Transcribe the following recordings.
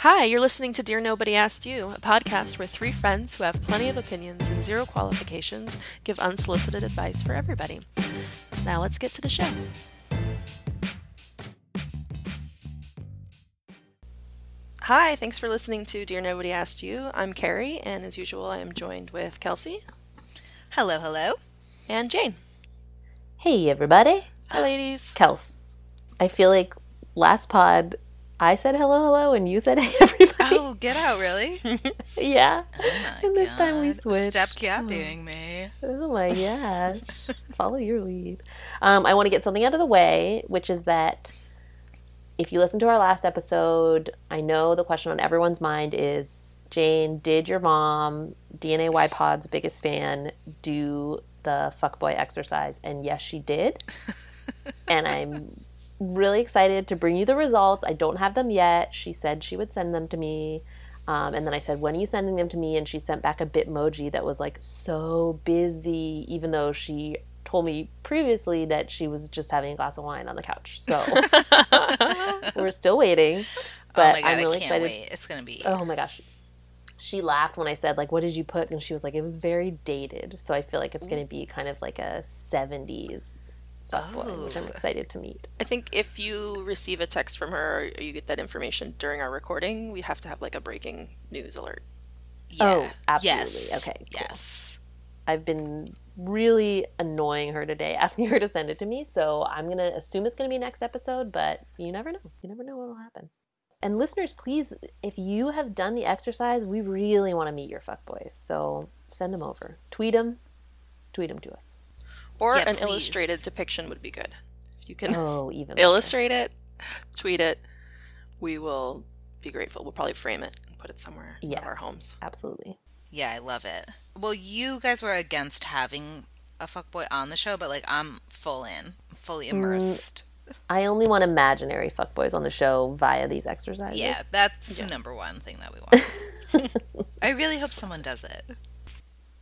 Hi, you're listening to Dear Nobody Asked You, a podcast where three friends who have plenty of opinions and zero qualifications give unsolicited advice for everybody. Now let's get to the show. Hi, thanks for listening to Dear Nobody Asked You. I'm Carey, and as usual, I am joined with Kelsey Hello, hello. and Jane. Hey, everybody. Hi, ladies. Kels. I feel like last pod I said hello, hello, and you said hey, everybody. Oh, get out, really? yeah. Oh And this time we God. switched. Stop copying me. Oh my god. Follow your lead. Um, I want to get something out of the way, which is that if you listen to our last episode, I know the question on everyone's mind is Jane, did your mom, DNA Y Pod's biggest fan, do the fuckboy exercise? And yes, she did. and I'm really excited to bring you the results. I don't have them yet. She said she would send them to me. Um, and then I said, When are you sending them to me? And she sent back a Bitmoji that was like so busy, even though she told me previously that she was just having a glass of wine on the couch. So we're still waiting. But oh my god, I'm really I can't excited. wait. It's gonna be. Oh my gosh. She laughed when I said, like, what did you put? And she was like, it was very dated. So I feel like it's going to be kind of like a 70s fuckboy, which I'm Oh. excited to meet. I think if you receive a text from her or you get that information during our recording, we have to have like a breaking news alert. Oh, yeah. oh, absolutely. Yes. Okay, cool. Yes. I've been really annoying her today, asking her to send it to me. So I'm going to assume it's going to be next episode, but you never know. You never know what will happen. And listeners, please, if you have done the exercise, we really want to meet your fuckboys. So send them over. Tweet them. Tweet them to us. Or Yeah, an please. illustrated depiction would be good. If you can Oh, even better. illustrate it, tweet it, we will be grateful. We'll probably frame it and put it somewhere in one our homes. Absolutely. Yeah, I love it. Well, you guys were against having a fuckboy on the show, but like I'm full in, fully Mm, immersed. I only want imaginary fuckboys on the show via these exercises. Yeah, that's Yeah. number one thing that we want. I really hope someone does it.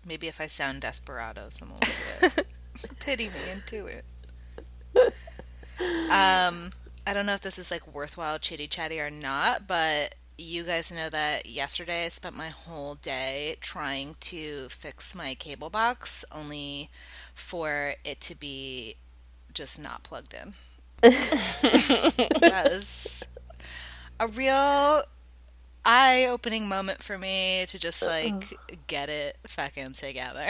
Maybe if I sound desperado, someone will do it. Pity me into it. Um, I don't know if this is like worthwhile chitty chatty or not, but you guys know that yesterday I spent my whole day trying to fix my cable box, only for it to be just not plugged in. that was a real eye opening moment for me to just like get it fucking together.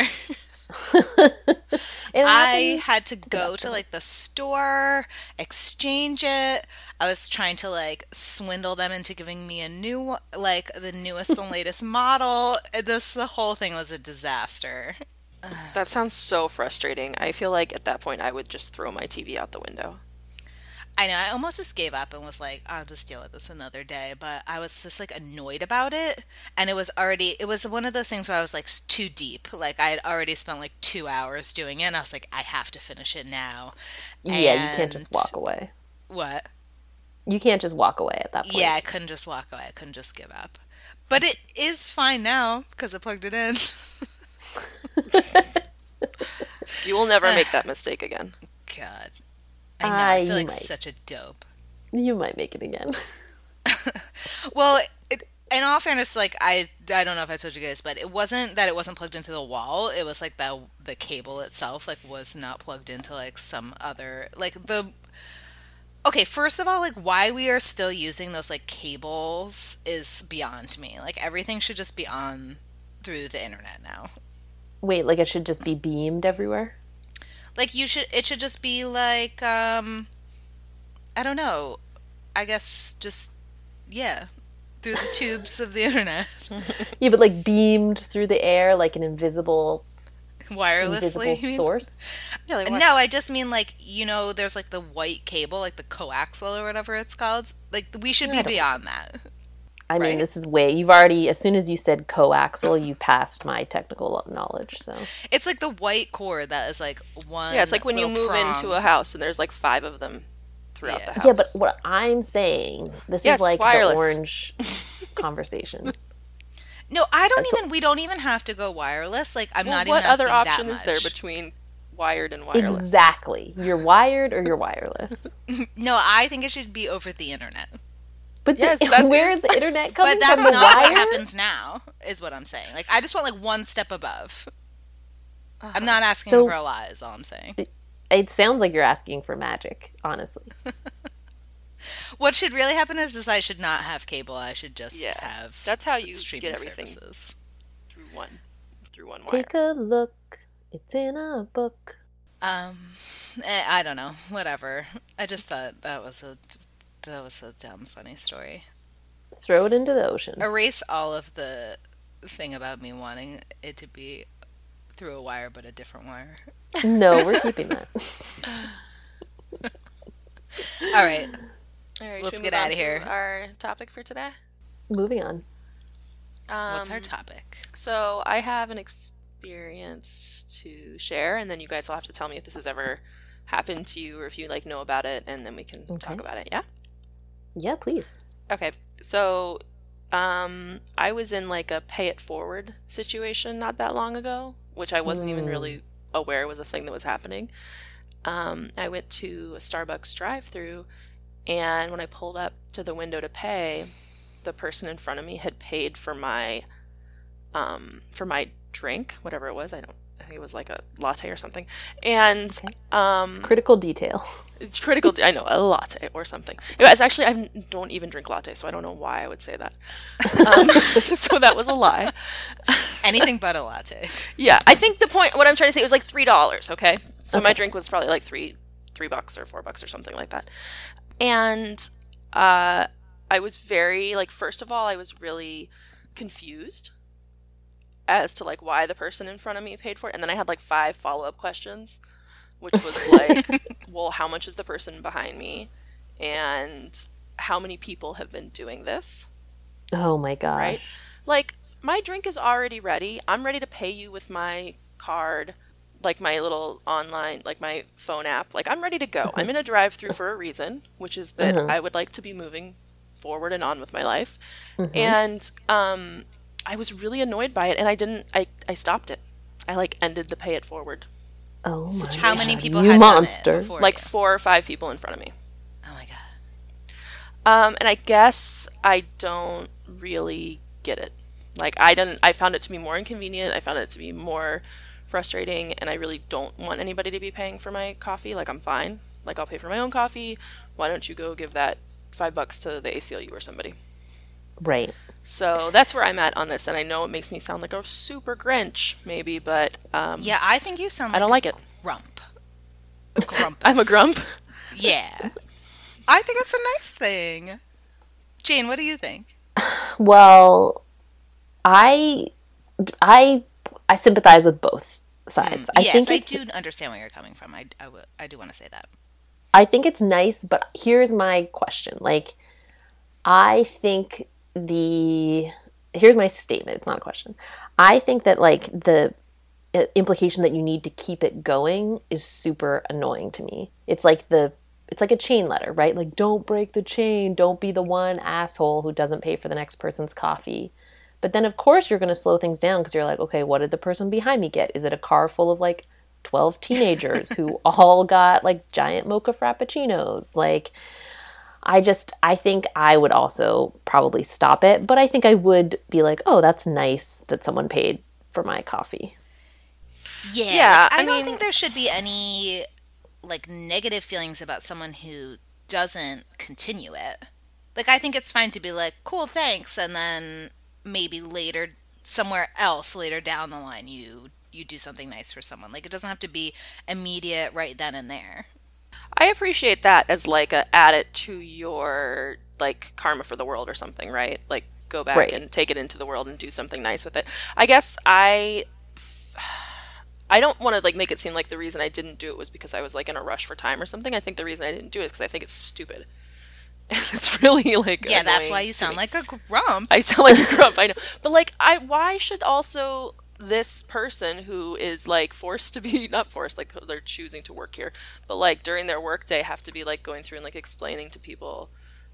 It I had to go to like the store, exchange it. I was trying to like swindle them into giving me a new like the newest and latest model. Uh, this the whole thing was a disaster. That sounds so frustrating. I feel like at that point I would just throw my TV out the window. I know I almost just gave up and was like, I'll just deal with this another day. But I was just like annoyed about it, and it was already it was one of those things where I was like too deep. Like I had already spent like two hours doing it, and I was like, I have to finish it now. yeah, you can't just walk away. What? You can't just walk away at that point. Yeah, I couldn't just walk away. I couldn't just give up. But it is fine now because I plugged it in. You will never make that mistake again. God. I know. I I feel like might. such a dope. You might make it again. Well, it, in all fairness, like I, I don't know if I told you guys, but it wasn't that it wasn't plugged into the wall. It was like the the cable itself, like, was not plugged into like some other like the. Okay, first of all, like why we are still using those like cables is beyond me. Like everything should just be on through the internet now. Wait, like it should just be beamed everywhere? Like you should it should just be like um i don't know. I guess just yeah through the tubes of the internet. Yeah, but like beamed through the air like an invisible wirelessly invisible source. Yeah, like no i just mean like you know there's like the white cable like the coaxial or whatever it's called. Like we should I be beyond that I mean, this is way you've already as soon as you said coaxial, you passed my technical knowledge. So it's like the white cord that is like one Yeah, it's like when you move prong. into a house and there's like five of them throughout Yeah. the house. yeah, but what I'm saying, this Yes, is like wireless. the orange conversation. no i don't So- even we don't even have to go wireless like i'm Well, not what even other asking option is there between wired and wireless? Exactly. You're wired or you're wireless. no i think it should be over the internet But Yes, the, where is- is the internet coming from? But that's from? Not what happens now, is what I'm saying. Like, I just want like one step above. I'm not asking So- for a lot, is all I'm saying. It sounds like you're asking for magic, honestly. What should really happen is, is I should not have cable. I should just Yeah, have That's how you streaming get everything services. through one through one wire. Take a look. It's in a book. Um, eh, I don't know. Whatever. I just thought that was a that was a dumb funny story. Throw it into the ocean. Erase all of the thing about me wanting it to be through a wire, but a different wire. No, we're keeping that. All right. All right, Let's get out of outta to here. Our topic for today. Moving on. Um, What's our topic? So I have an experience to share, and then you guys will have to tell me if this has ever happened to you or if you like know about it, and then we can Okay. talk about it. Yeah. Yeah, please. Okay. So, um, I was in like a pay it forward situation not that long ago, which I wasn't even Mm. really aware was a thing that was happening. Um, I went to a Starbucks drive-through, and when I pulled up to the window to pay, the person in front of me had paid for my, um, for my drink, whatever it was. I don't. I think it was like a latte or something, and Okay. um, Critical detail. it's critical. I know a latte or something. It was actually I don't even drink latte, so I don't know why I would say that. Um, so that was a lie. Anything but a latte. Yeah, I think the point. What I'm trying to say it was like three dollars. Okay, so my drink was probably like three, three bucks or four bucks or something like that. And uh, I was very like. First of all, I was really confused as to like why the person in front of me paid for it, and then I had like five follow up questions, which was like, well, how much is the person behind me, and how many people have been doing this? Oh my god right? Like my drink is already ready. I'm ready to pay you with my card, like my little online, like my phone app. Like I'm ready to go. I'm in a drive-through for a reason, which is that Mhm. I would like to be moving forward and on with my life. Mhm. And um I was really annoyed by it and I didn't I I stopped it. I like ended the pay it forward. Oh my How many people you had monster. done it Like you? four or five people in front of me. Oh my god. Um, and I guess I don't really get it. Like I didn't. I found it to be more inconvenient. I found it to be more frustrating, and I really don't want anybody to be paying for my coffee. Like I'm fine. Like I'll pay for my own coffee. Why don't you go give that five bucks to the ACLU or somebody? Right. So that's where I'm at on this, and I know it makes me sound like a super Grinch, maybe, but um, Yeah, I think you sound like I don't a like it. grump. A grumpus. I'm a grump. Yeah. I think it's a nice thing. Jane, what do you think? Well, I, I, I sympathize with both sides. I yes, think I do understand where you're coming from. I, I, w- I do want to say that. I think it's nice, but here's my question. Like, I think the here's my statement. It's not a question. I think that like the uh, implication that you need to keep it going is super annoying to me. It's like the it's like a chain letter, right? Like don't break the chain, don't be the one asshole who doesn't pay for the next person's coffee. But then of course you're going to slow things down because you're like, okay, what did the person behind me get? Is it a car full of like 12 teenagers who all got like giant mocha frappuccinos? Like I just I think I would also probably stop it, but I think I would be like, "Oh, that's nice that someone paid for my coffee." Yeah, Yeah, like, I, I don't mean- think there should be any like negative feelings about someone who doesn't continue it. Like I think it's fine to be like, "Cool, thanks," and then maybe later somewhere else later down the line you you do something nice for someone. Like it doesn't have to be immediate right then and there. I appreciate that as like a add it to your like karma for the world or something, right? Like go back Right. and take it into the world and do something nice with it. I guess I I don't want to like make it seem like the reason I didn't do it was because I was like in a rush for time or something. I think the reason I didn't do it is because I think it's stupid. And it's really like Yeah, that's why you sound like a grump. I sound like a grump, I know. But like I why should also this person who is like forced to be not forced, like they're choosing to work here, but like during their workday have to be like going through and like explaining to people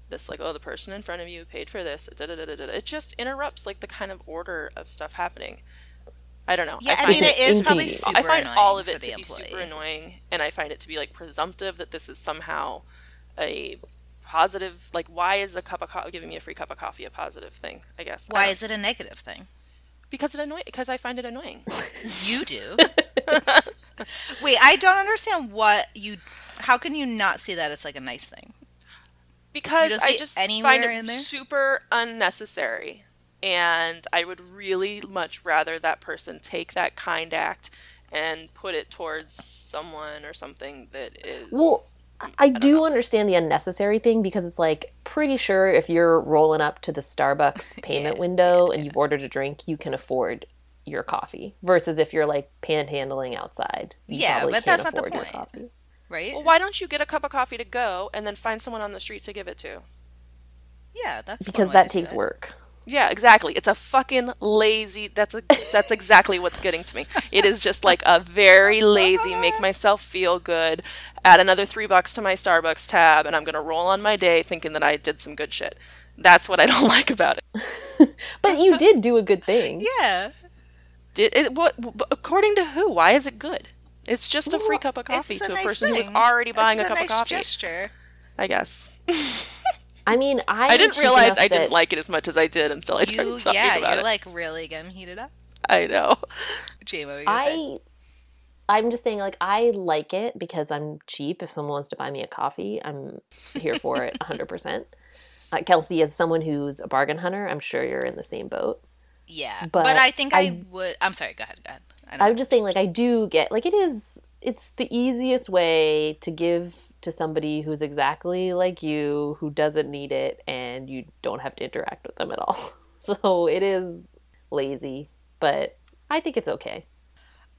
this like, oh the person in front of you paid for this. Da, da, da, da, da. It just interrupts like the kind of order of stuff happening. I don't know. Yeah, I, find mean it is probably Indeed. super I find all of it to be employee. super annoying, and I find it to be like presumptive that this is somehow a positive like why is a cup of coffee giving me a free cup of coffee a positive thing i guess Why don't- is it a negative thing? Because it annoy because i find it annoying You do. Wait, I don't understand what you. How can you not see that it's like a nice thing? because i just anywhere find in it there? super unnecessary and i would really much rather that person take that kind act and put it towards someone or something that is Well, I do understand the unnecessary thing because it's like pretty sure if you're rolling up to the Starbucks payment window and you've ordered a drink, you can afford your coffee. Versus if you're like panhandling outside, you Yeah, probably but can't that's not the point. Right? well why don't you get a cup of coffee to go and then find someone on the street to give it to yeah, that's one Because way that to do takes it. work. Yeah, exactly. It's a fucking lazy. That's a that's exactly what's getting to me. It is just like a very lazy, make myself feel good, add another three bucks to my Starbucks tab, and I'm gonna roll on my day thinking that I did some good shit. That's what I don't like about it. But you did do a good thing. Yeah. Did it? What? According to who? Why is it good? It's just a free cup of coffee to a nice person who was thing. already It's buying a just cup nice of coffee. gesture. I guess. I mean, I, I didn't realize I didn't like it as much as I did until I You, started talking yeah, about you're it. like really getting heated up. I know. Jamie, what were you gonna say? I I'm just saying like I like it because I'm cheap. If someone wants to buy me a coffee, I'm here for it 100%. Uh, Kelsey, as someone who's a bargain hunter, I'm sure you're in the same boat. Yeah, but, but I think I, I- would. I'm sorry. Go ahead. Go ahead. I'm just saying like I do get like it is it's the easiest way to give to somebody who's exactly like you who doesn't need it and you don't have to interact with them at all. So it is lazy, but I think it's okay.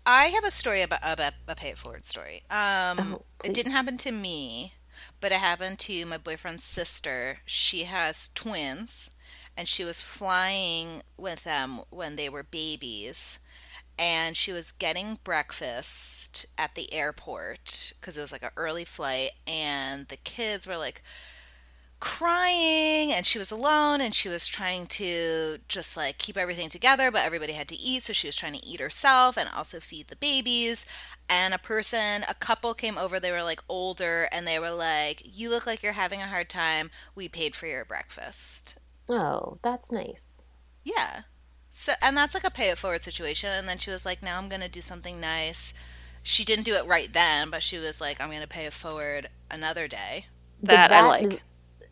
I have a story about, about a pay it forward story. Um, Oh, it didn't happen to me, but it happened to my boyfriend's sister. She has twins, and she was flying with them when they were babies. And she was getting breakfast at the airport because it was like an early flight, and the kids were like crying and she was alone and she was trying to just like keep everything together but everybody had to eat so she was trying to eat herself and also feed the babies and a person a couple came over they were like older and they were like you look like you're having a hard time. We paid for your breakfast. Oh, that's nice. yeah so and that's like a pay it forward situation and then she was like now i'm gonna do something nice she didn't do it right then but she was like i'm gonna pay it forward another day But That I like. is-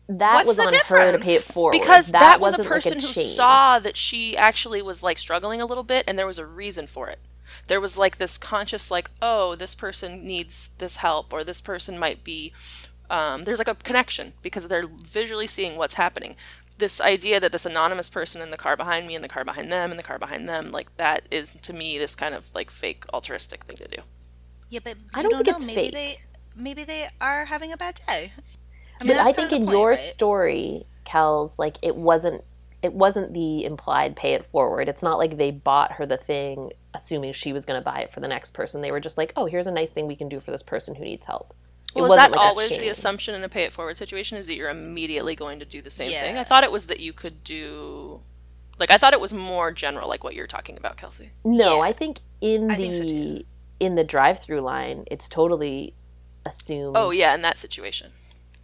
that What's was the on her to pay it difference? forward. because that, was a wasn't like person who chain. saw that she actually was like struggling a little bit and there was a reason for it there was like this conscious like oh this person needs this help or this person might be um, there's like a connection because they're visually seeing what's happening this idea that this anonymous person in the car behind me and the car behind them and the car behind them like that is to me this kind of like fake altruistic thing to do Yeah, but I you don't think know. it's maybe fake. they maybe they are having a bad day. I but I think in point, your right? story, Kel's, like it wasn't it wasn't the implied pay it forward. It's not like they bought her the thing assuming she was going to buy it for the next person. They were just like, "Oh, here's a nice thing we can do for this person who needs help." Well it is wasn't that like always the assumption in a pay it forward situation is that you're immediately going to do the same thing i thought it was that you could do like i thought it was more general like what you're talking about kelsey No, Yeah. I think in I the think so, in the drive-through line, it's totally assumed. oh yeah in that situation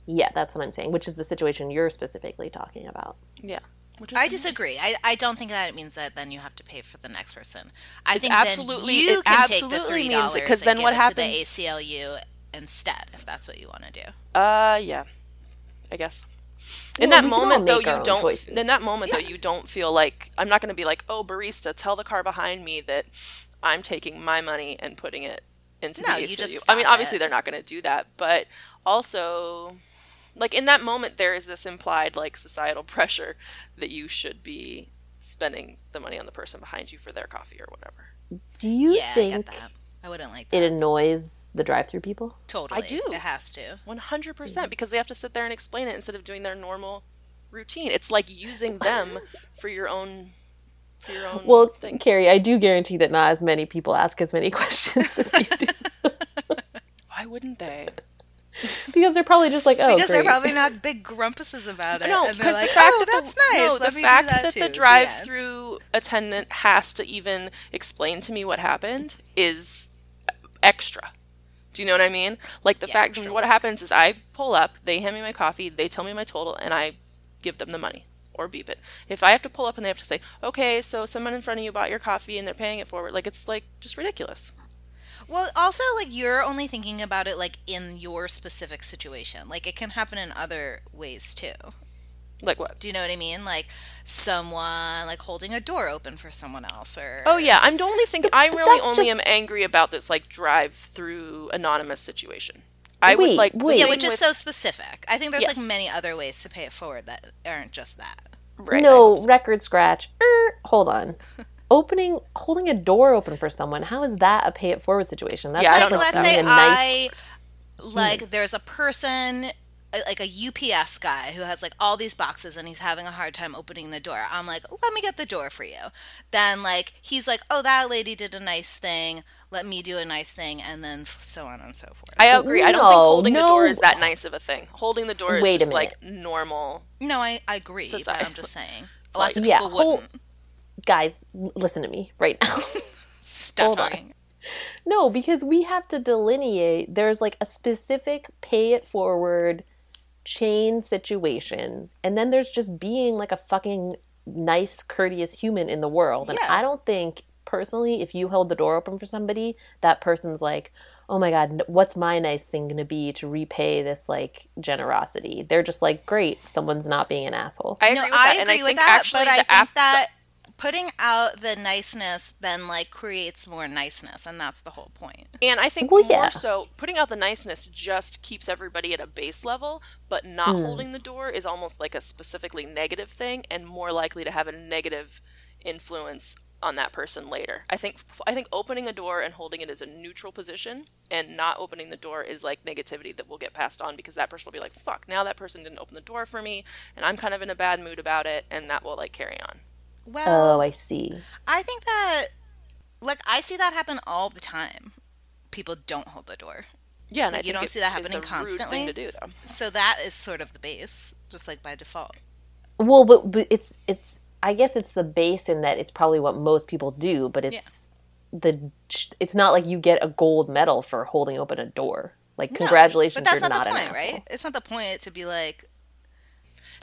yeah, that's what I'm saying. Which is the situation you're specifically talking about. yeah Which is I disagree. I, I don't think that it means that then you have to pay for the next person. I It's think absolutely- then you it can take the absolutely three means it, dollars 'cause then and what happens- to the ACLU instead, if that's what you want to do. Uh, yeah, I guess. In Well, that we can all moment, though, you don't. choices. In that moment, though, you don't feel like I'm not going to be like, oh, barista, tell the car behind me that I'm taking my money and putting it into No, the you ACLU. just I mean, obviously, it. they're not going to do that, but also, like in that moment, there is this implied like societal pressure that you should be spending the money on the person behind you for their coffee or whatever. Do you yeah, I think get that. I wouldn't like that. it annoys the drive-through people? totally. I do. It has to. One hundred percent, mm-hmm. because they have to sit there and explain it instead of doing their normal routine. It's like using them for your own for your own Well, thing. Carey, I do guarantee that not as many people ask as many questions as you do. Why wouldn't they? because they're probably just like, oh, because they're probably not big grumpuses about it. No, and they're because like, the fact oh, that that's the, nice. no, Let the me fact do that, that too. the drive-through attendant has to even explain to me what happened is extra. Do you know what I mean? Like the Yeah, fact what work. happens is I pull up, they hand me my coffee, they tell me my total, and I give them the money or beep it. If I have to pull up and they have to say, okay, so someone in front of you bought your coffee and they're paying it forward, like it's like just ridiculous. Well, also like you're only thinking about it like in your specific situation. Like it can happen in other ways too. Like what? Do you know what I mean? Like someone like holding a door open for someone else or Oh yeah, I'm only thinking. I really only just- am angry about this like drive-through anonymous situation. I would like wait. Yeah, which is with- so specific. I think there's Yes. like many other ways to pay it forward that aren't just that. right, no so. record scratch. Er, hold on. Opening, holding a door open for someone. How is that a pay it forward situation? That's Yeah, I like don't know let's say a nice- I like there's a person like a UPS guy who has like all these boxes and he's having a hard time opening the door. I'm like, "Let me get the door for you." Then like he's like, "Oh, that lady did a nice thing. Let me do a nice thing." And then so on and so forth. I agree. I don't think No, holding the door is that nice of a thing. Holding the door is Wait a just like normal. no, I, I agree, Society. but I'm just saying. Lots of people whole- wouldn't. guys, listen to me right now. Stuffing. No, because we have to delineate. There's like a specific pay it forward chain situation, and then there's just being like a fucking nice, courteous human in the world. And Yeah. I don't think, personally, if you hold the door open for somebody, that person's like, oh my God, what's my nice thing going to be to repay this like generosity? They're just like, great, someone's not being an asshole. I agree no, with that, I and I think that, actually but I the think app that putting out the niceness then like creates more niceness, and that's the whole point. And I think Well, more yeah. so, putting out the niceness just keeps everybody at a base level, but not Hmm. holding the door is almost like a specifically negative thing and more likely to have a negative influence on that person later. I think I think opening a door and holding it is a neutral position, and not opening the door is like negativity that will get passed on because that person will be like, "Fuck!" Now that person didn't open the door for me, and I'm kind of in a bad mood about it, and that will like carry on. Oh, well, Oh, I see. I think that like I see that happen all the time. People don't hold the door. Yeah, and I Like, you think don't it see that happening constantly. To do. So that is sort of the base, just like by default. Well, but, but it's it's I guess it's the base in that it's probably what most people do, but it's the it's not like you get a gold medal for holding open a door. Like No, congratulations, but that's you're not, not, the an point, asshole. right? It's not the point to be like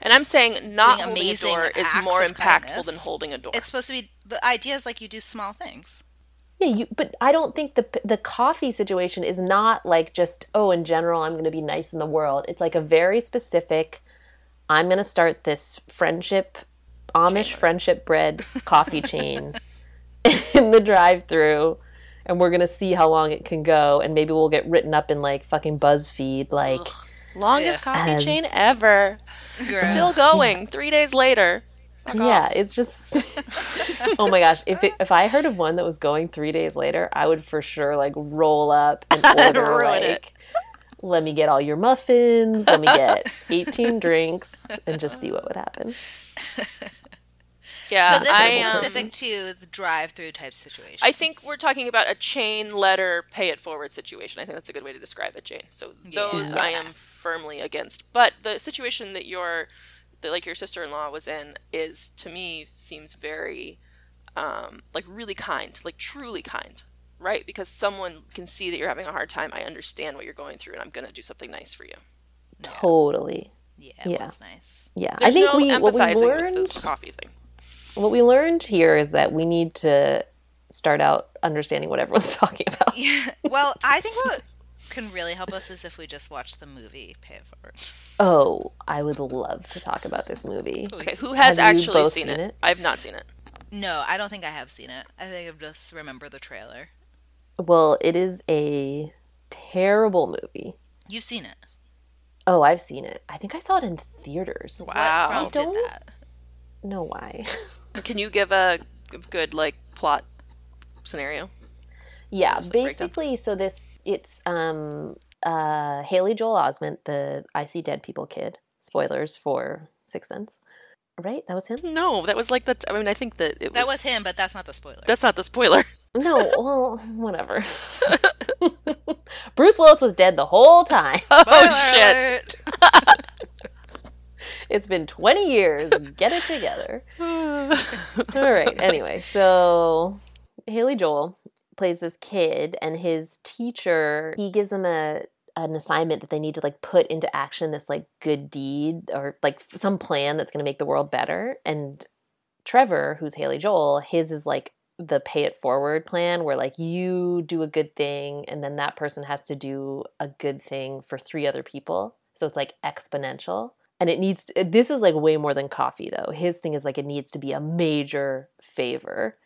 And I'm saying not Doing holding a amazing door is more of impactful than holding a door. it's supposed to be. The idea is like you do small things. Yeah, you. But I don't think the the coffee situation is not like just oh, in general, I'm going to be nice in the world. It's like a very specific. I'm going to start this friendship, Amish friendship bread coffee chain in the drive-through, and we're going to see how long it can go, and maybe we'll get written up in like fucking BuzzFeed, like. Longest Yeah. coffee As- chain ever. Gross. Still going. Three days later. Fuck yeah, off. it's just. oh my gosh! If it, if I heard of one that was going three days later, I would for sure like roll up and order like, it. let me get all your muffins, let me get eighteen drinks, and just see what would happen. Yeah, so this I, is um, specific to the drive-through type situation. I think we're talking about a chain letter pay it forward situation. I think that's a good way to describe it, Jane. So those Yeah. I am firmly against. But the situation that your that like your sister in law was in is to me seems very um, like really kind, like truly kind. Right? Because someone can see that you're having a hard time. I understand what you're going through and I'm gonna do something nice for you. Totally. Yeah, it Yeah. was nice. Yeah, There's I think no we what we empathizing with learned this coffee thing. What we learned here is that we need to start out understanding what everyone's talking about. Yeah. Well, I think what can really help us is if we just watch the movie Pay It Forward. Oh, I would love to talk about this movie. Okay, who has Have actually seen, seen it? it? I've not seen it. No, I don't think I have seen it. I think I just remember the trailer. Well, it is a terrible movie. You've seen it. Oh, I've seen it. I think I saw it in theaters. Wow. What prompted don't- that? No, why? Can you give a good like plot scenario? Yeah, Just, like, breakdown. basically, so this it's um uh Haley Joel Osment, the I See Dead People kid. Spoilers for Sixth Sense. Right? That was him? No, that was like the. I mean, I think that it was. That was him, but that's not the spoiler. That's not the spoiler. No, well, whatever. Bruce Willis was dead the whole time. Spoiler oh shit! It's been 20 years. Get it together. All right. Anyway, so Haley Joel plays this kid, and his teacher he gives him a an assignment that they need to like put into action this like good deed or like some plan that's going to make the world better. And Trevor, who's Haley Joel, his is like the pay it forward plan where like you do a good thing and then that person has to do a good thing for three other people. So it's like exponential. And it needs to, this is like way more than coffee though. His thing is like it needs to be a major favor.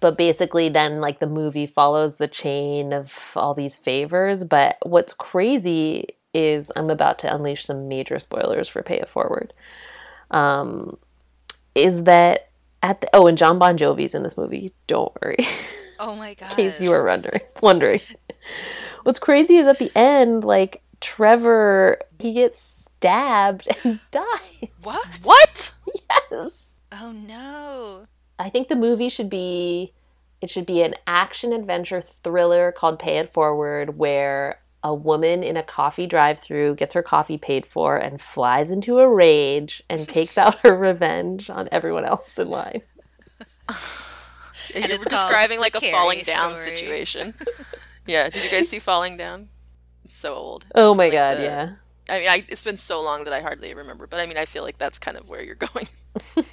But basically then like the movie follows the chain of all these favors, but what's crazy is I'm about to unleash some major spoilers for Pay It Forward. Um is that at the oh, and John Bon Jovi's in this movie. Don't worry. Oh my god. in case you were wondering. Wondering. What's crazy is at the end, like Trevor, he gets stabbed and dies. What? What? Yes. Oh no. I think the movie should be it should be an action adventure thriller called Pay It Forward where a woman in a coffee drive-through gets her coffee paid for and flies into a rage and takes out her revenge on everyone else in line. You're it's describing like a The falling down Story. situation. yeah. Did you guys see Falling Down? It's so old. Oh my like god, the- yeah. I mean, I, it's been so long that I hardly remember, but I mean, I feel like that's kind of where you're going.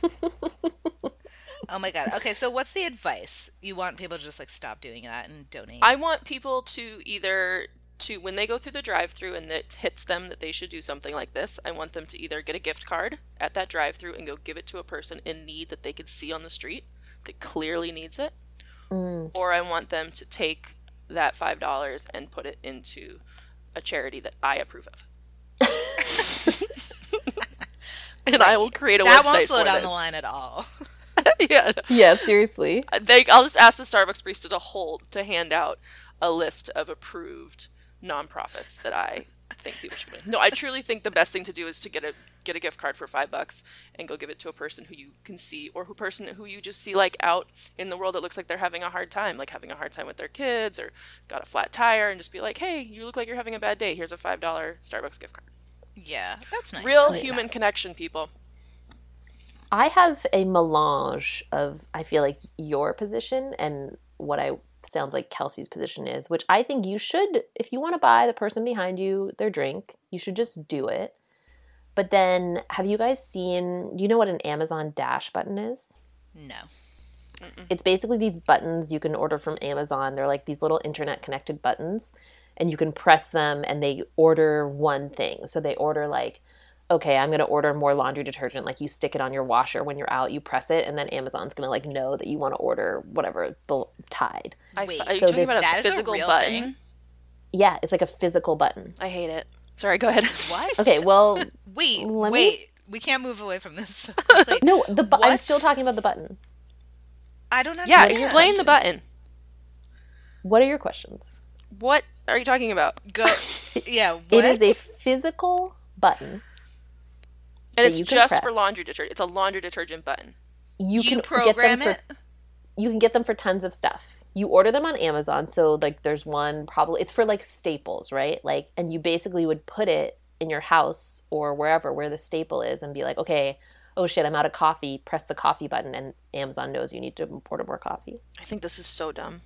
Oh my god. Okay, so what's the advice? You want people to just like stop doing that and donate? I want people to either to when they go through the drive-through and it hits them that they should do something like this. I want them to either get a gift card at that drive-through and go give it to a person in need that they can see on the street that clearly needs it, Mm. or I want them to take that five dollars and put it into a charity that I approve of. and I will create a website. that won't slow for down this. the line at all. yeah, Yeah, seriously. Uh, they, I'll just ask the Starbucks barista to hold to hand out a list of approved nonprofits that I think people should. Win. No, I truly think the best thing to do is to get a get a gift card for five bucks and go give it to a person who you can see or who person who you just see like out in the world that looks like they're having a hard time, like having a hard time with their kids or got a flat tire, and just be like, hey, you look like you're having a bad day. Here's a five dollar Starbucks gift card. yeah, that's nice. Real like human that. connection, people. I have a melange of I feel like your position and what I sounds like Kelsey's position is, which I think you should if you want to buy the person behind you their drink, you should just do it. But then have you guys seen do you know what an Amazon Dash button is? No. It's basically these buttons you can order from Amazon. They're like these little internet connected buttons and you can press them and they order one thing. So they order like okay, I'm going to order more laundry detergent. Like you stick it on your washer when you're out, you press it, and then Amazon's going to like know that you want to order whatever the Tide. I, Wait, are you so talking this- about a That is a physical button? thing? Yeah, it's like a physical button. I hate it. Sorry, go ahead. What? Okay, well, Wait, let me- wait. We can't move away from this. so no, the bu- I'm still talking about the button. I don't have. yeah, understand. explain the button. What are your questions? What are you talking about? Go. Yeah. What? It is a physical button. And it's you can just for laundry detergent. It's a laundry detergent button. You, you can program get them it. you can get them for tons of stuff. You order them on Amazon, so like there's one probably it's for like staples, right? Like and you basically would put it in your house or wherever where the staple is and be like, "Okay, oh shit, I'm out of coffee." Press the coffee button and Amazon knows you need to order more coffee. I think this is so dumb.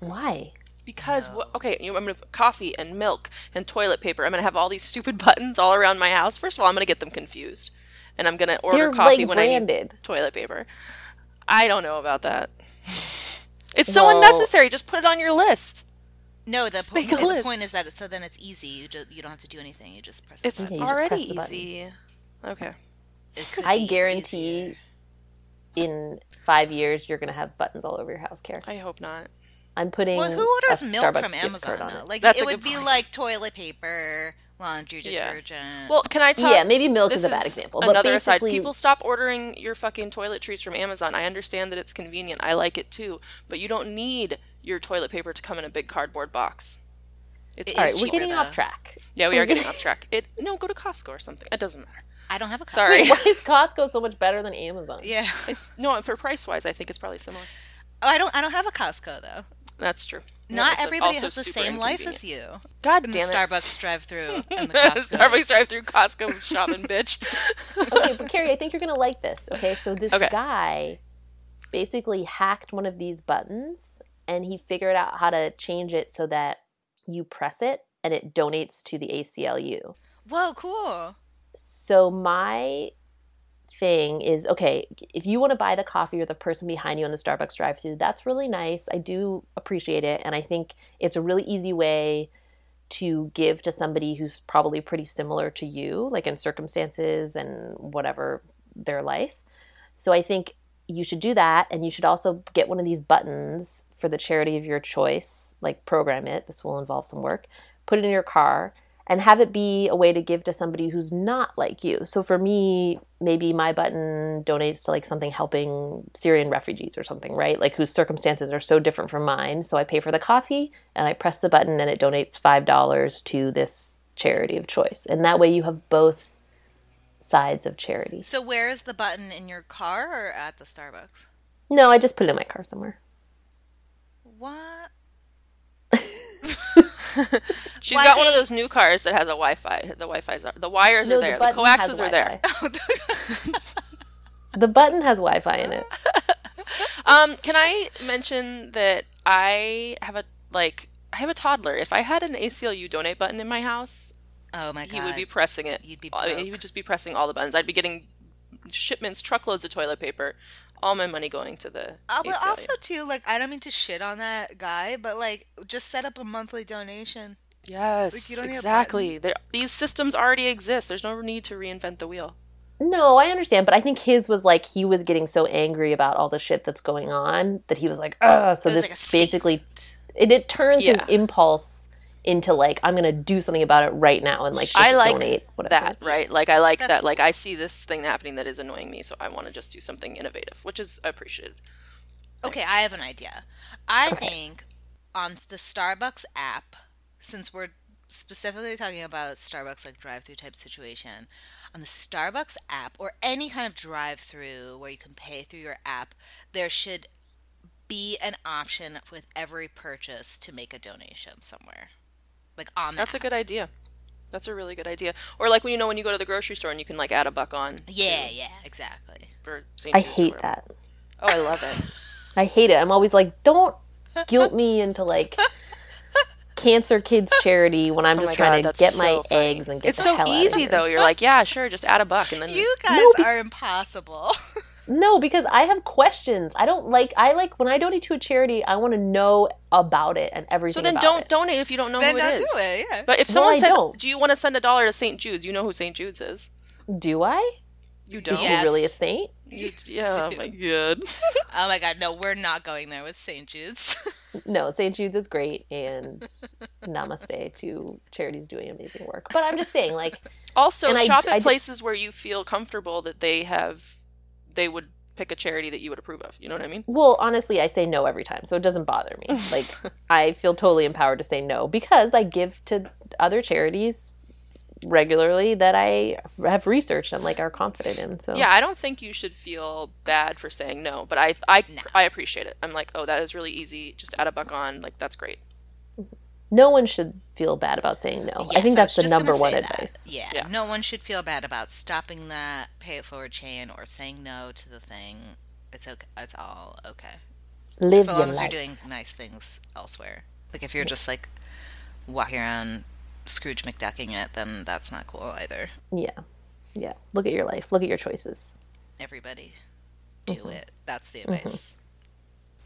Why? Because what? Okay, you, I'm gonna coffee and milk and toilet paper. I'm gonna have all these stupid buttons all around my house. First of all, I'm gonna get them confused, and I'm gonna order They're, coffee like, when I need toilet paper. I don't know about that. It's so Well- unnecessary. Just put it on your list. No, the, po- the list. point is that it, so then it's easy. You just you don't have to do anything. You just press. the It's button. Okay, you press already the easy. Okay. I guarantee easier. in 5 years you're going to have buttons all over your house, care. I hope not. I'm putting Well, who orders a milk Starbucks from gift Amazon card on though? Like That's it would be point. like toilet paper, laundry Yeah. detergent. Well, can I talk? yeah, maybe milk this is a bad example, but Another aside, basically people stop ordering your fucking toiletries from Amazon. I understand that it's convenient. I like it too, but you don't need your toilet paper to come in a big cardboard box. It's It All is we're getting though. off track. yeah, we are getting off track. It no, go to Costco or something. It doesn't matter. I don't have a Costco. Sorry. Costco. Why is Costco so much better than Amazon? Yeah. No, for price wise, I think it's probably similar. Oh, I don't. I don't have a Costco though. That's true. Not it's everybody has the same life as you. God In the damn it! Starbucks drive-through and the Costco. Starbucks drive-through Costco shopping, bitch. okay, but Carey, I think you're gonna like this. Okay, so this Okay. guy basically hacked one of these buttons and he figured out how to change it so that you press it and it donates to the ACLU. Whoa, cool. So my thing is okay, if you want to buy the coffee or the person behind you on the Starbucks drive-through, that's really nice. I do appreciate it and I think it's a really easy way to give to somebody who's probably pretty similar to you, like in circumstances and whatever their life. So I think you should do that and you should also get one of these buttons for the charity of your choice, like program it. This will involve some work. Put it in your car and have it be a way to give to somebody who's not like you. So for me, maybe my button donates to like something helping Syrian refugees or something, right? Like whose circumstances are so different from mine. So I pay for the coffee and I press the button and it donates $5 to this charity of choice. And that way you have both sides of charity. So where is the button in your car or at the Starbucks? No, I just put it in my car somewhere. What? She's Why got one of those new cars that has a Wi-Fi. The Wi-Fi's are, the wires No, are there. The, button has coaxes are there. Wi-Fi. The button has Wi-Fi in it. Um, can I mention that I have a like I have a toddler. If I had an ACLU donate button in my house, Oh my god. he would be pressing it. You'd be I mean, broke. he would just be pressing all the buttons. I'd be getting shipments, truckloads of toilet paper, all my money going to the. Uh, but ACLU. also too, like I don't mean to shit on that guy, but like just set up a monthly donation. yes, you don't need a exactly. There, these systems already exist. There's no need to reinvent the wheel. No, I understand, but I think his was like he was getting so angry about all the shit that's going on that he was like, "Ugh." So this like basically escape. it, it turns Yeah. his impulse into like I'm gonna do something about it right now and like just I like donate whatever. that, right? Like I like That's that. Like I see this thing happening that is annoying me, so I want to just do something innovative, which is appreciated. Okay, I have an idea. I think on the Starbucks app, since we're specifically talking about Starbucks like drive-through type situation, on the Starbucks app or any kind of drive-through where you can pay through your app, there should be an option with every purchase to make a donation somewhere. Like on That's a good idea. That's a really good idea. Or like when you know when you go to the grocery store and you can like add a buck on. Yeah, yeah, exactly. For St. I hate that. Oh, I love it. I hate it. I'm always like, don't guilt me into like cancer kids charity when I'm Oh just my trying God, to that's get my funny. eggs and get It's the so hell out of easy though. You're like, yeah, sure, just add a buck and then You guys No, be- are impossible. No, because I have questions. I don't like. I like when I donate to a charity. I want to know about it and everything. So then about don't it. donate if you don't know then who it don't is. do it. Yeah. But if someone I says, don't. "Do you want to send a dollar to St. Jude's?" You know who St. Jude's is. Do I? You don't. she Yes. really a saint? You- yeah. Oh my god. Oh my god, no, we're not going there with St. Jude's. No, St. Jude's is great, and namaste to charities doing amazing work. But I'm just saying, like, Also, And I- shop I at d- places where you feel comfortable that they have, they would pick a charity that you would approve of. You know what I mean? well, honestly, I say no every time, so it doesn't bother me. Like, I feel totally empowered to say no because I give to other charities regularly that I have researched and like are confident in. So Yeah, I don't think you should feel bad for saying no, but I, I, No. I appreciate it. I'm like, oh, that is really easy. Just add a buck on. Like that's great. No one should feel bad about saying no. I think that's was the number one that. advice. Yeah, Yeah. no one should feel bad about stopping that pay it forward chain or saying no to the thing. It's okay. It's all okay. Live so your long as you're doing nice things elsewhere. Like if you're just like walking around Scrooge McDucking it, then that's not cool either. Yeah. Yeah. Look at your life. Look at your choices. Everybody, do Mm-hmm. it. That's the advice.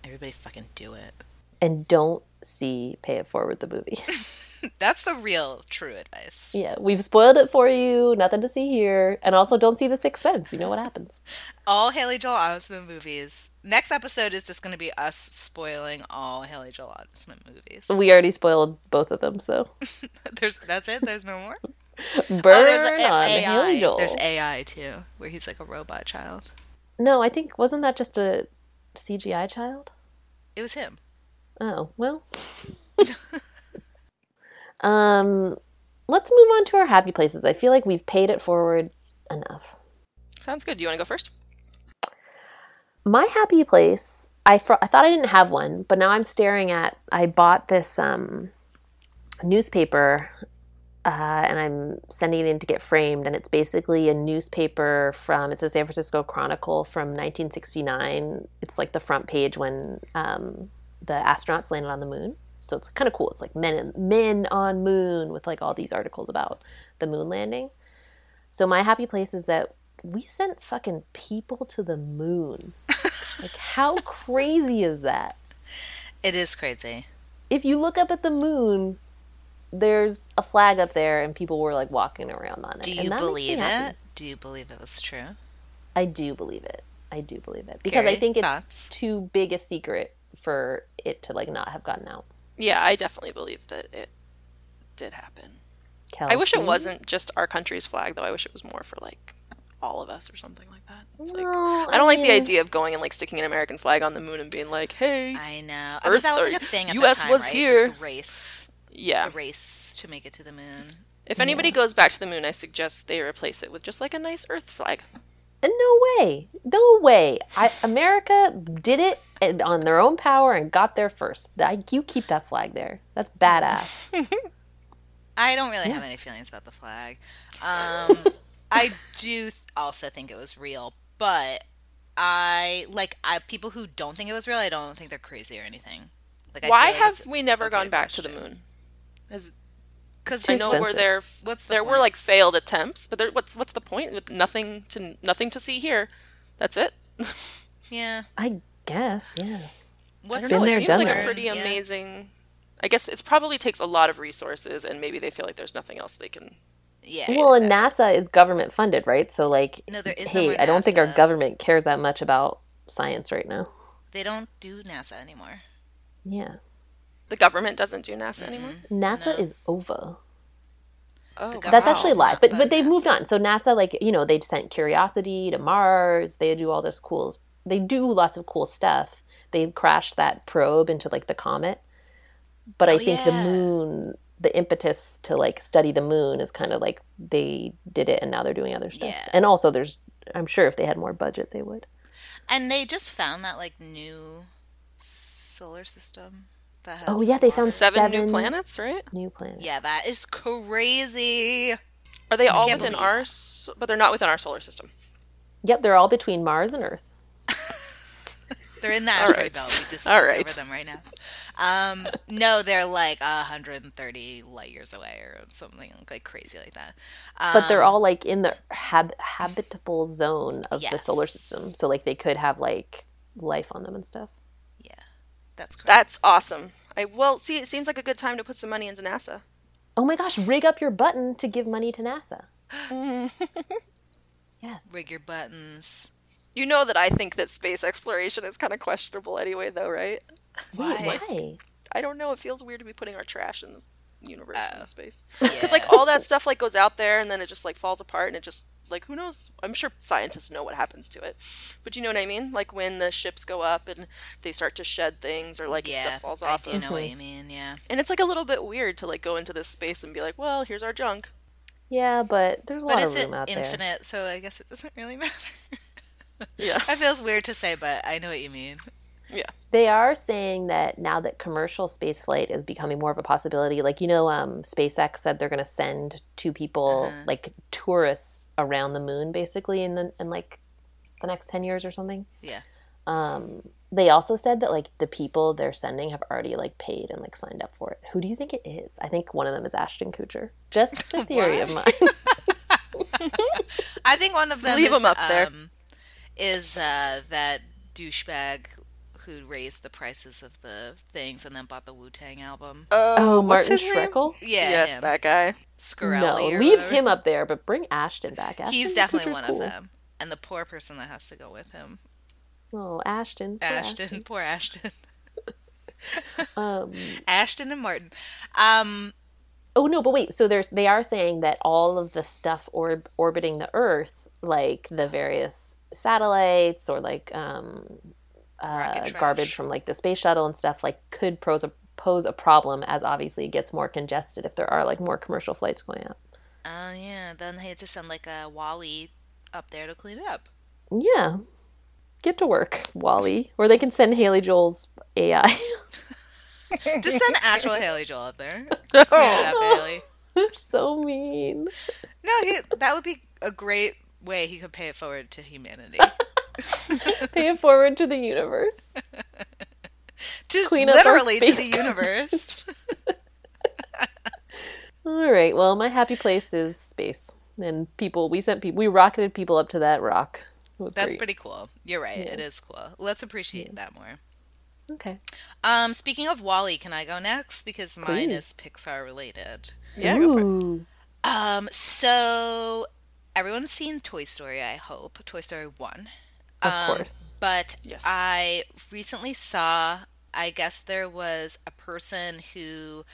Everybody, fucking do it. And don't see Pay It Forward the movie. That's the real true advice. yeah. We've spoiled it for you. Nothing to see here. And also don't see The Sixth Sense. You know what happens. all Haley Joel Osment movies. Next episode is just going to be us spoiling all Haley Joel Osment movies. We already spoiled both of them, so There's that's it. There's no more. burn oh, there's a, on AI. Haley Joel. There's AI too, where he's like a robot child. No, I think wasn't that just a CGI child? It was him. Oh, well. um let's move on to our happy places. I feel like we've paid it forward enough. Sounds good. Do you want to go first? My happy place, I fr- I thought I didn't have one, but now I'm staring at I bought this um newspaper uh, and I'm sending it in to get framed. And it's basically a newspaper from, it's a San Francisco Chronicle from 1969. It's like the front page when um, the astronauts landed on the moon. So it's kind of cool. It's like men men on moon with like all these articles about the moon landing. So my happy place is that we sent fucking people to the moon. like how crazy is that? It is crazy. If you look up at the moon, there's a flag up there and people were like walking around on it. Do you believe it? Do you believe it was true? I do believe it. I do believe it because Carey, I think it's thoughts? too big a secret for it to like not have gotten out. Yeah, I definitely believe that it did happen. I wish it wasn't just our country's flag, though. I wish it was more for like all of us or something like that. It's like, Well, I don't like the idea of going and like sticking an American flag on the moon and being like, "Hey, I know. I Earth that was or like a thing at US the time, was right? Like, here. the race, yeah." the race to make it to the moon. If anybody goes back to the moon, I suggest they replace it with just like a nice Earth flag. Uh, No way. No way. I, America did it and- on their own power and got there first. I, you keep that flag there. That's badass. I don't really have any feelings about the flag. Um, I do th- also think it was real, but I like I people who don't think it was real. I don't think they're crazy or anything. Like, I Why feel like have we never gone good back to the moon? As Because I know where there What's the there were like failed attempts, but there, what's what's the point? With nothing to nothing to see here. That's it. yeah. I guess, yeah. What's Been there, it seems like that. a pretty Yeah. amazing. I guess it probably takes a lot of resources, and maybe they feel like there's nothing else they can. Yeah. Well, and. NASA is government funded, right? So, like, No, there is no hey, more I don't think our government cares that much about science right now. they don't do NASA anymore. Yeah. The government doesn't do NASA anymore. NASA No. is over. Oh, That's actually a lie, but but they've moved on. So NASA, like you know, they sent Curiosity to Mars. They do all this cool. They do lots of cool stuff. They crashed that probe into like the comet. But I Oh, think the moon, the impetus to like study the moon is kind of like they did it, and now they're doing other stuff. Yeah. And also, there's, I'm sure if they had more budget, they would. And they just found that like new solar system that has Oh, yeah, they found water. seven, new planets, right? New planets. Yeah, that is crazy. Are they all within our? that. But they're not within our solar system. Yep, they're all between Mars and Earth. They're in the All asteroid right. belt. We just All discovered them right now. Um, no, they're like 130 light years away or something like crazy like that. Um, but they're all like in the hab- habitable zone of the solar system so like they could have like life on them and stuff yeah, that's correct. That's awesome. I well, see, it seems like a good time to put some money into NASA. oh my gosh rig up your button to give money to nasa yes Rig your buttons. You know that I think that space exploration is kind of questionable anyway, though, right? Wait, Why? why I don't know. It feels weird to be putting our trash in the universe in oh. space Yeah. because like all that stuff like goes out there and then it just like falls apart and it just like who knows? I'm sure scientists know what happens to it, but you know what I mean? Like when the ships go up and they start to shed things or like yeah, stuff falls I off, do them. know what you mean. Yeah, and it's like a little bit weird to like go into this space and be like, well, here's our junk. yeah but there's a but lot of it's room out there infinite, so I guess it doesn't really matter. Yeah, That feels weird to say, but I know what you mean. Yeah. they are saying that now that commercial space flight is becoming more of a possibility like you know um, spacex said they're going to send two people Uh-huh. like tourists around the moon basically in the in like the next 10 years or something Yeah. um they also said that like the people they're sending have already like paid and like signed up for it who do you think it is i think one of them is ashton kutcher just a theory of mine I think one of them Leave is, 'em up there. um, is uh, that douchebag who raised the prices of the things and then bought the Wu Tang album. oh what's martin his name? Shkreli Yeah, yes, him. that guy. Scarelli. no leave whatever. him up there but bring ashton back ashton He's definitely Kutcher's one cool. of them. And the poor person that has to go with him, oh ashton poor Ashton. Poor Ashton. um Ashton and Martin. Um, Oh no, but wait. So there's they are saying that all of the stuff orb- orbiting the Earth, like the various satellites or like um, uh, garbage from like the space shuttle and stuff, like could pose a pose a problem as obviously it gets more congested if there are like more commercial flights going out. oh yeah, then they had to send like a WALL-E up there to clean it up. Yeah, get to work, WALL-E, or they can send Haley Joel's AI. Just send actual Haley Joel up there. Clean it up, Haley. They're so mean. No, he, that would be a great way he could pay it forward to humanity. Pay it forward to the universe. to just Clean up literally to the universe. All right. Well, my happy place is space and people. We sent people. We rocketed people up to that rock. That's great. pretty cool. You're right. It is cool. Let's appreciate that more. okay. Um, speaking of WALL-E, can I go next because mine Please. is Pixar related. Yeah, go for it. Ooh. Um, so everyone's seen Toy Story, I hope. Toy Story 1. Of Um, course. But Yes. I recently saw, I guess there was a person who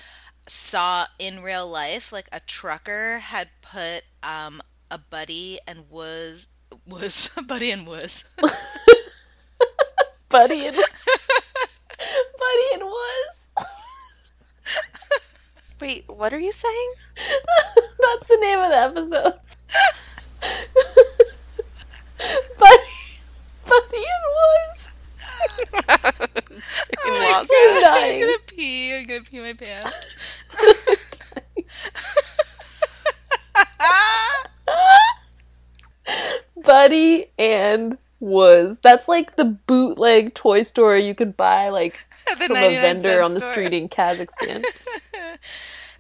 saw in real life, like a trucker had put um, a buddy and Wuzz was buddy and Wuzz Buddy and Buddy and Wuzz. Wait, what are you saying? That's the name of the episode. Buddy, Buddy and Wuzz. Chicken was. I'm I'm dying. gonna pee. I'm gonna pee my pants. Buddy and Wuzz. That's like the bootleg Toy Story you could buy like the from a 99 vendor cent on the store. street in Kazakhstan.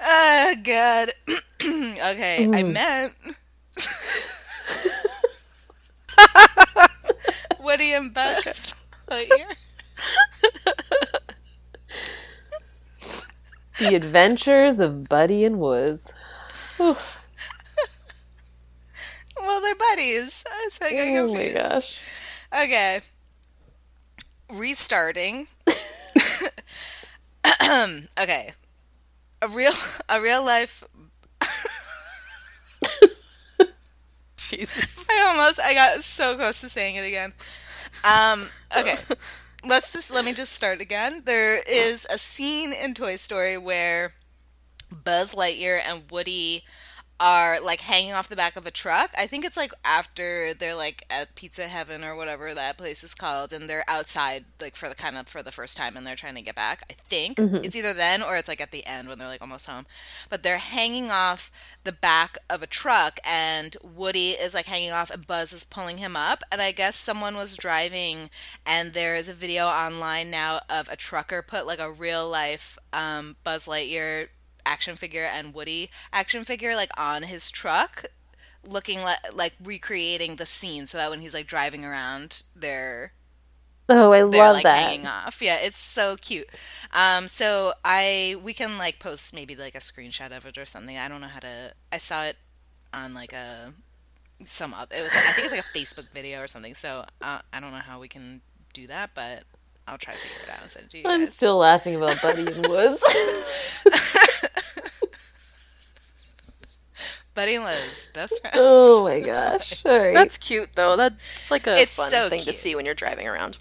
Oh god. okay, I Mm. meant Woody and Buzz Lightyear. The Adventures of Buddy and. Oof. Well, they're buddies. I got Oh my confused. gosh. Okay. Restarting. okay. A real a real life Jesus. I almost I got so close to saying it again. Um okay. Let's just let me just start again. There is a scene in Toy Story where Buzz Lightyear and Woody are like hanging off the back of a truck. I think it's like after they're like at Pizza Heaven or whatever that place is called and they're outside like for the kind of for the first time and they're trying to get back. I think it's either then or it's like at the end when they're like almost home. But they're hanging off the back of a truck and Woody is like hanging off and Buzz is pulling him up and I guess someone was driving and there is a video online now of a trucker put like a real life um, Buzz Lightyear action figure and Woody action figure like on his truck looking like like recreating the scene so that when he's like driving around they're Oh, I they're love like that. hanging off. Yeah, it's so cute. Um, so I we can like post maybe like a screenshot of it or something. I don't know how to. I saw it on like a some other. It was I think it's like a Facebook video or something. So uh, I don't know how we can do that, but I'll try to figure it out and send it to you I'm guys. still laughing about Buddy and Wuzz. Buddy and Liz, best friends. oh my gosh. All right. That's cute though. That's like a It's fun so thing to see when you're driving around.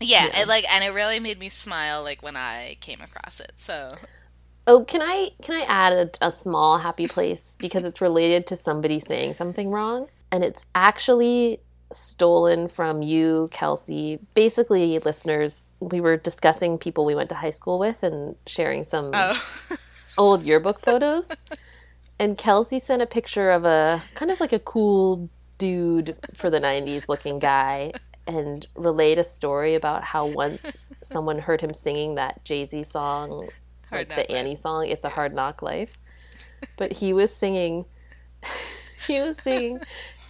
Yeah, Yeah. It like and it really made me smile like when I came across it. So Oh, can I can I add a, a small happy place because it's related to somebody saying something wrong, and it's actually stolen from you, Kelsey. Basically, listeners, we were discussing people we went to high school with and sharing some oh, old yearbook photos, and Kelsey sent a picture of a kind of like a cool dude for the '90s looking guy, and relayed a story about how once someone heard him singing that Jay Z song Hard like the Life. Annie song, "It's a Hard Knock Life," but he was singing. He was singing,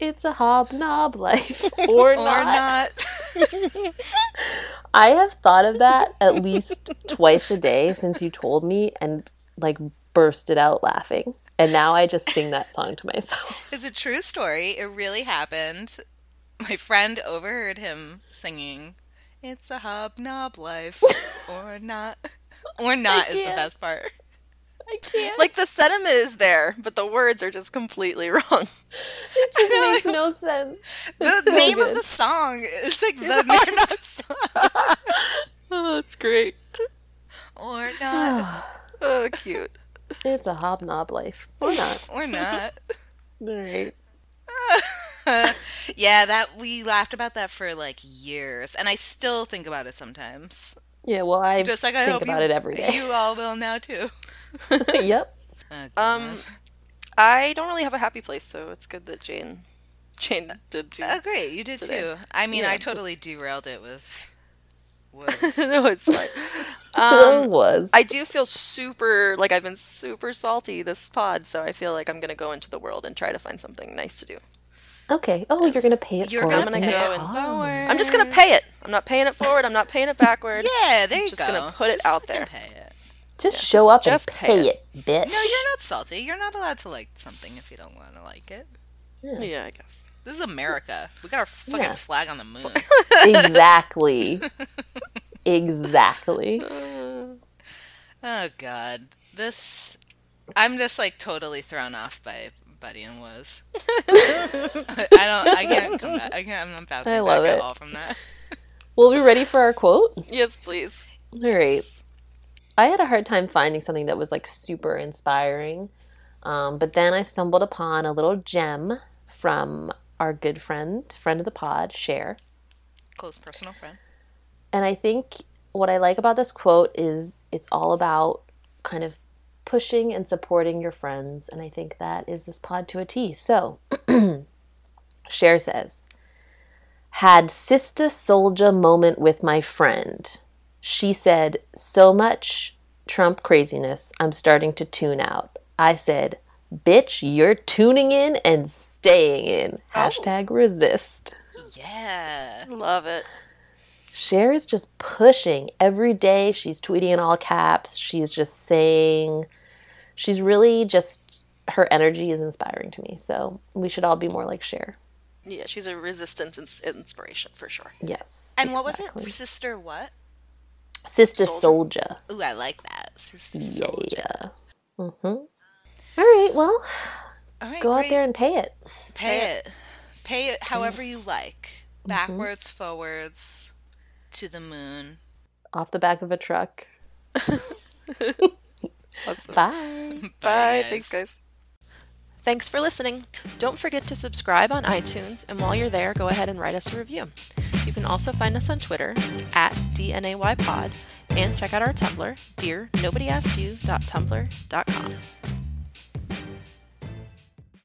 "It's a hobnob life or, or not. not. I have thought of that at least twice a day since you told me, and like bursted out laughing. And now I just sing that song to myself. It's a true story. It really happened. My friend overheard him singing, It's a hobnob life, or not. Or not is the best part. I can't. Like the sentiment is there, but the words are just completely wrong. it just makes no sense. The so name of the song is like the name of the song. Oh, that's great. Or not. Oh, cute. It's a hobnob life or not. Or not. All right. yeah, that we laughed about that for like years, and I still think about it sometimes. Yeah. Well, I Just like I think hope about you, it every day. you all will now too. yep. Oh, Um, I don't really have a happy place, so it's good that Jane, Jane did too. Oh, great, you did today. too. I mean, Yeah. I totally derailed it with Wuzz. no, it's fine. Well, Um, was. I do feel super like I've been super salty this pod, so I feel like I'm gonna go into the world and try to find something nice to do. Okay. Oh, you're gonna pay it You're forward. gonna gonna go and- forward. I'm just gonna pay it. I'm not paying it forward. I'm not paying it backward. Yeah, there you just go. gonna put it Just out fucking there. Pay it. Just show up just and pay pay it. it, bitch. No, you're not salty. You're not allowed to like something if you don't want to like it. Yeah, I guess. This is America. We got our fucking Yeah. flag on the moon. exactly. exactly. oh god, this. I'm just like totally thrown off by Buddy and Wuzz. I don't. I can't come back. I can't. I'm not bouncing I back love at it. all from that. Well, we be ready for our quote? Yes, please. All right. I had a hard time finding something that was like super inspiring. Um, but then I stumbled upon a little gem from our good friend, friend of the pod, Cher. Close personal friend. And I think what I like about this quote is it's all about kind of pushing and supporting your friends. And I think that is this pod to a T. So, Cher says, Had sister soldier moment with my friend. She said, So much Trump craziness, I'm starting to tune out. I said, Bitch, you're tuning in and staying in. Oh. Hashtag resist. Yeah. Love it. Cher is just pushing every day. She's tweeting in all caps. She's just saying, she's really just, her energy is inspiring to me. So we should all be more like Cher. Yeah, she's a resistance ins- inspiration for sure. Yes. And what was it? Sister what? Sister Soldier? Soldier. Ooh, I like that. Sister soldier. Yeah. Mm-hmm. All right. Well, All right, go out there and pay it. Pay it. Pay it however you like. Backwards, forwards, to the moon. Off the back of a truck. Awesome. Bye. Bye. Thanks, guys. Thanks for listening. Don't forget to subscribe on iTunes, and while you're there, go ahead and write us a review. You can also find us on Twitter at DNAYPod and check out our Tumblr, dear nobody asked you.tumblr.com.